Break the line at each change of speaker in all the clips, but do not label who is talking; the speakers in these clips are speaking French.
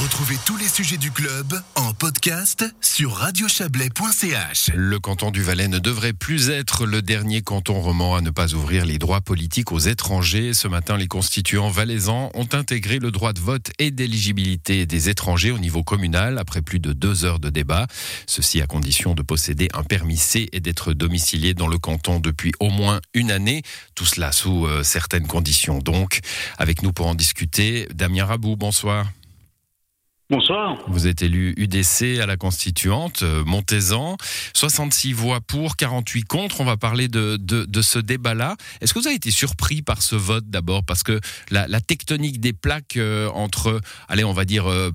Retrouvez tous les sujets du club en podcast sur radiochablais.ch.
Le canton du Valais ne devrait plus être le dernier canton roman à ne pas ouvrir les droits politiques aux étrangers. Ce matin, les constituants valaisans ont intégré le droit de vote et d'éligibilité des étrangers au niveau communal après plus de deux heures de débat. Ceci à condition de posséder un permis C et d'être domicilié dans le canton depuis au moins une année. Tout cela sous euh, certaines conditions donc. Avec nous pour en discuter, Damien Rabou, bonsoir.
Bonsoir.
Vous êtes élu UDC à la Constituante, euh, Montezan. 66 voix pour, 48 contre. On va parler de, de, ce débat-là. Est-ce que vous avez été surpris par ce vote d'abord? Parce que la, tectonique des plaques euh, entre, allez, on va dire, euh,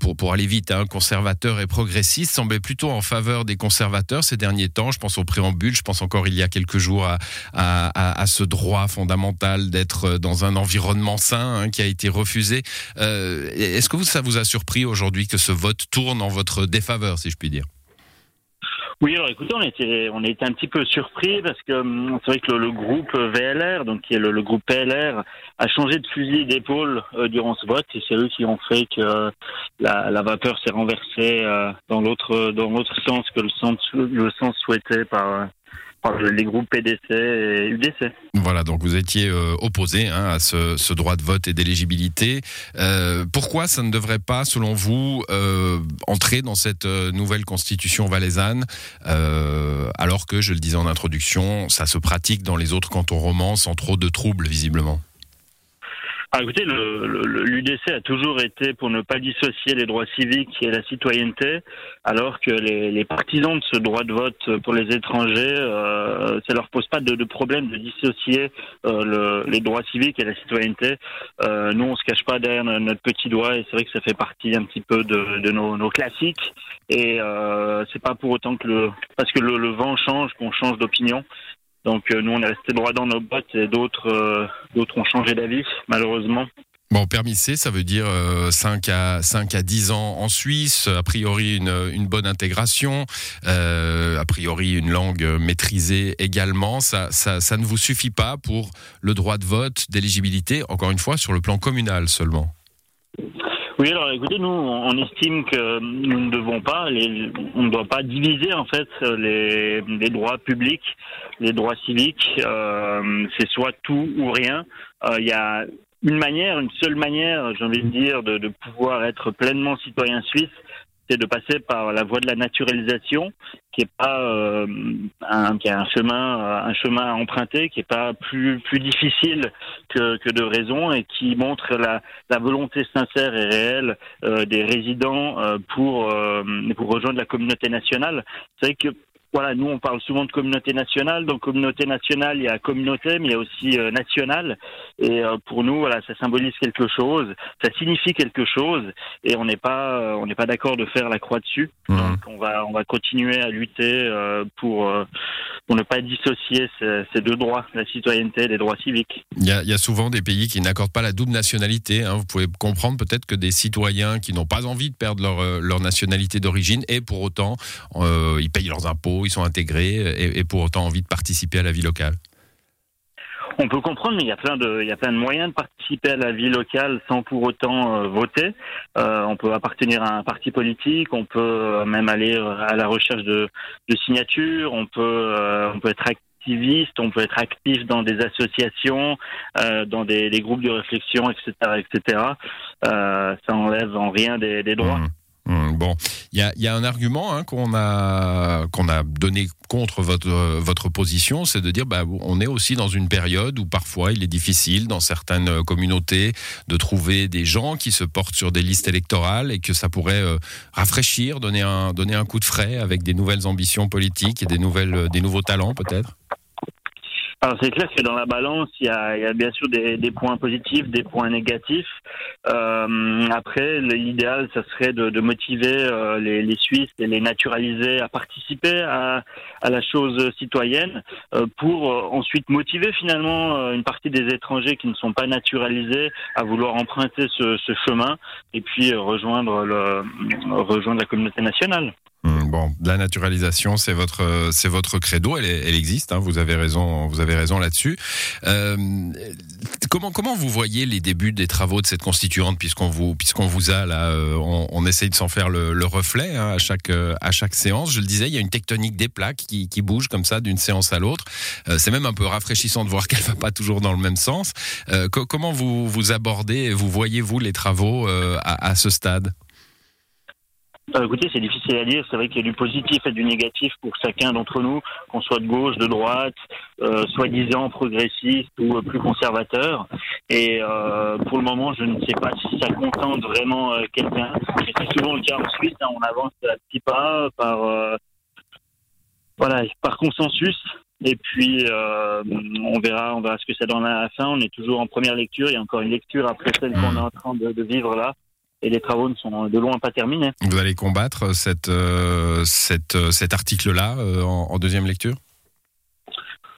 pour, pour aller vite, hein, conservateurs et progressistes semblait plutôt en faveur des conservateurs ces derniers temps. Je pense au préambule, je pense encore il y a quelques jours à, à, à ce droit fondamental d'être dans un environnement sain hein, qui a été refusé. Est-ce que vous, ça vous a surpris? Aujourd'hui que ce vote tourne en votre défaveur, si je puis dire.
Oui, alors écoutez, on était, on était un petit peu surpris parce que hum, c'est vrai que le, groupe VLR, donc qui est le, groupe PLR, a changé de fusil d'épaule euh, durant ce vote et c'est eux qui ont fait que la, vapeur s'est renversée euh, dans l'autre dans l'autre sens que le sens le sens souhaité par les groupes PDC et UDC.
Voilà, donc vous étiez euh, opposé hein, à ce, droit de vote et d'éligibilité. Euh, pourquoi ça ne devrait pas, selon vous, euh, entrer dans cette nouvelle constitution valaisanne, alors que, je le disais en introduction, ça se pratique dans les autres cantons romans sans trop de troubles, visiblement?
Ah, écoutez, l'UDC a toujours été pour ne pas dissocier les droits civiques et la citoyenneté, alors que les, partisans de ce droit de vote pour les étrangers, euh, ça leur pose pas de, problème de dissocier euh, les droits civiques et la citoyenneté. Euh, nous, on se cache pas derrière notre petit doigt, et c'est vrai que ça fait partie un petit peu de, nos, classiques. Et euh, c'est pas pour autant que le parce que le vent change qu'on change d'opinion. Donc euh, nous, on est resté droit dans nos bottes et d'autres euh, d'autres ont changé d'avis, malheureusement.
Bon, permis C, ça veut dire 5, euh, à, 5 à 10 ans en Suisse, a priori une, bonne intégration, a priori une langue maîtrisée également. Ça, ça ne vous suffit pas pour le droit de vote, d'éligibilité, encore une fois, sur le plan communal seulement
oui, alors écoutez, nous, on estime que nous ne devons pas, on ne doit pas diviser en fait les, droits publics, les droits civiques. Euh, c'est soit tout ou rien. Euh, il y a une manière, une seule manière, j'ai envie de dire, de pouvoir être pleinement citoyen suisse, c'est de passer par la voie de la naturalisation, qui est pas euh, un, qui est un chemin, euh, un chemin à emprunter, qui est pas plus plus difficile que, que de raison et qui montre la, la volonté sincère et réelle euh, des résidents pour pour rejoindre la communauté nationale. C'est vrai que voilà, nous on parle souvent de communauté nationale. Dans communauté nationale, il y a communauté, mais il y a aussi euh, nationale. Et euh, pour nous, voilà, ça symbolise quelque chose, ça signifie quelque chose, et on n'est pas, euh, on n'est pas d'accord de faire la croix dessus. Mmh. Donc on va, on va continuer à lutter pour pour ne pas dissocier ces, ces, deux droits, la citoyenneté et les droits civiques.
Il y a, il y a souvent des pays qui n'accordent pas la double nationalité. Hein. Vous pouvez comprendre peut-être que des citoyens qui n'ont pas envie de perdre leur leur nationalité d'origine et pour autant ils payent leurs impôts ils sont intégrés et, pour autant envie de participer à la vie locale
on peut comprendre, mais il y a plein de, il y a plein de moyens de participer à la vie locale sans pour autant euh, voter. Euh, on peut appartenir à un parti politique, on peut euh, même aller à la recherche de, signatures, on peut, on peut être activiste, on peut être actif dans des associations, dans des, groupes de réflexion, etc., etc. ça enlève en rien des, droits. Mmh.
Hum, bon, il y a, un argument hein, qu'on a donné contre votre position, c'est de dire bah on est aussi dans une période où parfois il est difficile dans certaines communautés de trouver des gens qui se portent sur des listes électorales et que ça pourrait euh, rafraîchir, donner un coup de frais avec des nouvelles ambitions politiques et des des nouveaux talents peut-être.
Alors c'est clair que dans la balance, il y a, il y a bien sûr des, des, points positifs, des points négatifs. Euh, après, l'idéal, ça serait de, de motiver euh, les, les, Suisses et les naturaliser à participer à, à la chose citoyenne euh, pour euh, ensuite motiver finalement euh, une partie des étrangers qui ne sont pas naturalisés à vouloir emprunter ce, ce chemin et puis rejoindre, le, rejoindre la communauté nationale.
Mmh, Bon, la naturalisation, c'est votre, c'est votre credo. Elle, elle existe. Hein, vous avez raison. Vous avez raison là-dessus. Euh, comment, comment vous voyez les débuts des travaux de cette constituante, puisqu'on vous, puisqu'on vous a là, euh, on, on, essaye de s'en faire le, le reflet hein, à chaque, euh, à chaque séance. Je le disais, il y a une tectonique des plaques qui, qui bouge comme ça d'une séance à l'autre. Euh, c'est même un peu rafraîchissant de voir qu'elle va pas toujours dans le même sens. Euh, comment vous, vous abordez, vous voyez vous les travaux à, à ce stade?
Euh, écoutez, c'est difficile à dire. C'est vrai qu'il y a du positif et du négatif pour chacun d'entre nous, qu'on soit de gauche, de droite, euh, soi-disant progressiste ou euh, plus conservateur. Et euh, pour le moment, je ne sais pas si ça contente vraiment quelqu'un. Et c'est souvent le cas en Suisse. Hein, on avance à petits pas par voilà par consensus. Et puis on verra, on verra ce que ça donne à la fin. On est toujours en première lecture. Il y a encore une lecture après celle qu'on est en train de vivre là et les travaux ne sont de loin pas terminés.
Vous allez combattre cette, euh, cette, euh, cet article-là euh, en, en, deuxième lecture?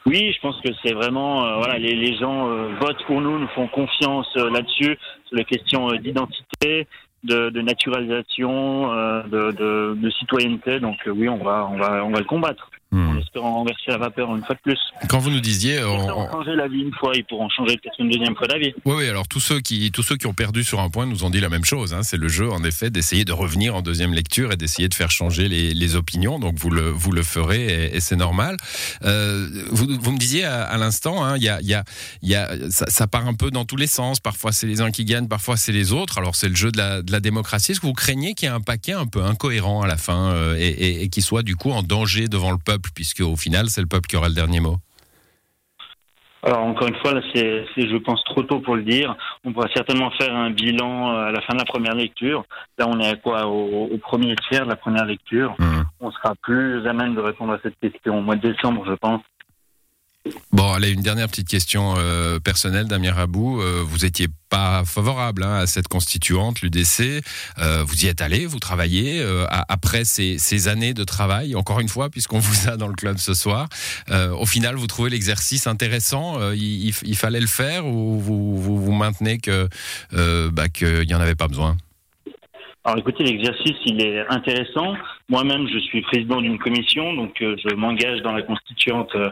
Oui, je pense que c'est vraiment euh, voilà les, les gens votent pour nous, nous font confiance là-dessus sur les questions d'identité, de, de, naturalisation, de, de, de, citoyenneté. Donc oui, on va on va on va le combattre. Mmh. En espérant renverser la vapeur une fois de plus.
Quand vous nous disiez,
on, on... changer la vie une fois, ils pourront changer peut-être une deuxième fois la vie.
Oui, oui. Alors tous ceux qui tous ceux qui ont perdu sur un point nous ont dit la même chose. Hein. C'est le jeu, en effet, d'essayer de revenir en deuxième lecture et d'essayer de faire changer les, les, opinions. Donc vous le vous le ferez et, et c'est normal. Euh, vous, vous me disiez à, à l'instant, il hein, y a y a y ça, ça, part un peu dans tous les sens. Parfois c'est les uns qui gagnent, parfois c'est les autres. Alors c'est le jeu de la, de la démocratie. Est-ce que vous craignez qu'il y ait un paquet un peu incohérent à la fin euh, et, et, et qui soit du coup en danger devant le peuple, puisque au final c'est le peuple qui aura le dernier mot
alors encore une fois, là, c'est, je pense, trop tôt pour le dire. On pourra certainement faire un bilan à la fin de la première lecture. Là, on est à quoi? Au, au, premier tiers de la première lecture. Mmh. On sera plus à même de répondre à cette question au mois de décembre, je pense.
Bon, allez, une dernière petite question euh, personnelle, Damien Rabou. Euh, vous étiez pas favorable hein, à cette constituante, l'UDC. Euh, vous y êtes allé, vous travaillez. Après ces, années de travail, encore une fois, puisqu'on vous a dans le club ce soir, au final, vous trouvez l'exercice intéressant il, fallait le faire ou vous vous, vous maintenez que bah, qu'il n'y en avait pas besoin?
Alors écoutez, l'exercice, il est intéressant. Moi-même, je suis président d'une commission, donc euh, je m'engage dans la constituante euh,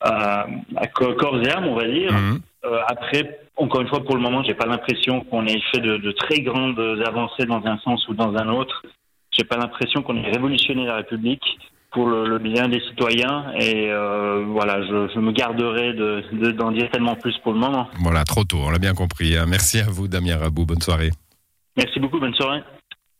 à, à, corps et âme, on va dire. Mmh. Euh, après, encore une fois, pour le moment, j'ai pas l'impression qu'on ait fait de, de, très grandes avancées dans un sens ou dans un autre. J'ai pas l'impression qu'on ait révolutionné la République pour le, le bien des citoyens. Et euh, voilà, je, je, me garderai d'en de, dire tellement plus pour le moment.
Voilà, trop tôt, on l'a bien compris. Hein. Merci à vous, Damien Rabou. Bonne soirée.
Merci beaucoup, bonne soirée.